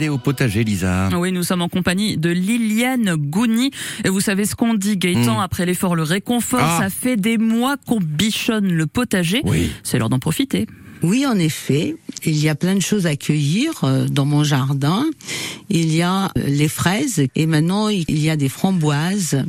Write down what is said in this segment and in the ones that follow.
Et au potager, Lisa. Oui, nous sommes en compagnie de Liliane Gouni. Et vous savez ce qu'on dit, Gaëtan, Mm. après l'effort, le réconfort, Ah. ça fait des mois qu'on bichonne le potager. Oui. C'est l'heure d'en profiter. Oui, en effet, il y a plein de choses à cueillir euh, dans mon jardin. Il y a euh, les fraises et maintenant il y a des framboises.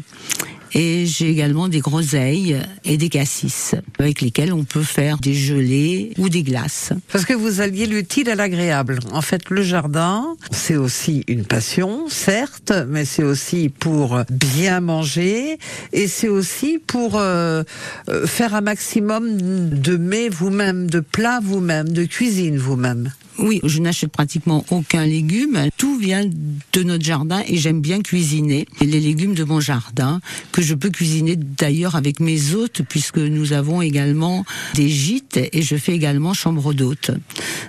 Et j'ai également des groseilles et des cassis avec lesquels on peut faire des gelées ou des glaces. Parce que vous alliez l'utile à l'agréable. En fait, le jardin, c'est aussi une passion, certes, mais c'est aussi pour bien manger et c'est aussi pour euh, euh, faire un maximum de mets vous-même, de plats vous-même, de cuisine vous-même. Oui, je n'achète pratiquement aucun légume. Tout vient de notre jardin et j'aime bien cuisiner les légumes de mon jardin que je peux cuisiner d'ailleurs avec mes hôtes puisque nous avons également des gîtes et je fais également chambre d'hôtes.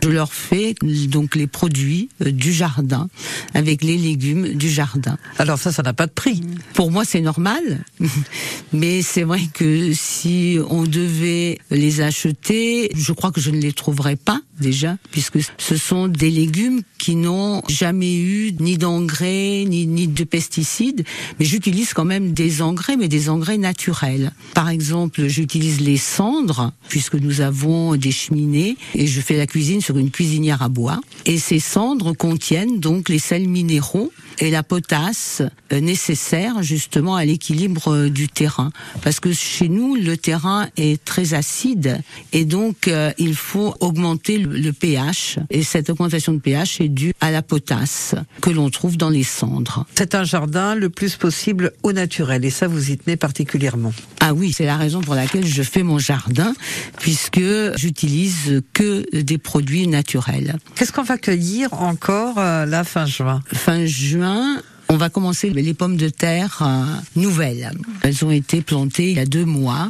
Je leur fais donc les produits euh, du jardin avec les légumes du jardin. Alors ça, ça n'a pas de prix. Pour moi, c'est normal, mais c'est vrai que si on devait les acheter, je crois que je ne les trouverais pas déjà, puisque ce sont des légumes qui n'ont jamais eu ni d'engrais ni, ni de pesticides, mais j'utilise quand même des engrais, mais des engrais naturels. Par exemple, j'utilise les cendres, puisque nous avons des cheminées, et je fais la cuisine sur une cuisinière à bois, et ces cendres contiennent donc les sels minéraux et la potasse euh, nécessaire justement à l'équilibre euh, du terrain. Parce que chez nous, le terrain est très acide et donc euh, il faut augmenter le, le pH. Et cette augmentation de pH est due à la potasse que l'on trouve dans les cendres. C'est un jardin le plus possible au naturel et ça, vous y tenez particulièrement. Ah oui, c'est la raison pour laquelle je fais mon jardin, puisque j'utilise que des produits naturels. Qu'est-ce qu'on va cueillir encore euh, la fin juin? Fin juin, on va commencer les pommes de terre euh, nouvelles. Elles ont été plantées il y a deux mois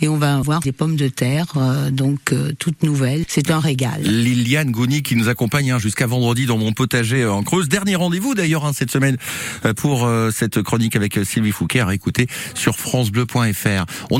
et on va avoir des pommes de terre euh, donc euh, toutes nouvelles. C'est un régal. Liliane Gouni qui nous accompagne hein, jusqu'à vendredi dans mon potager en Creuse. Dernier rendez-vous d'ailleurs hein, cette semaine pour euh, cette chronique avec Sylvie Fouquet à écouter sur francebleu.fr. On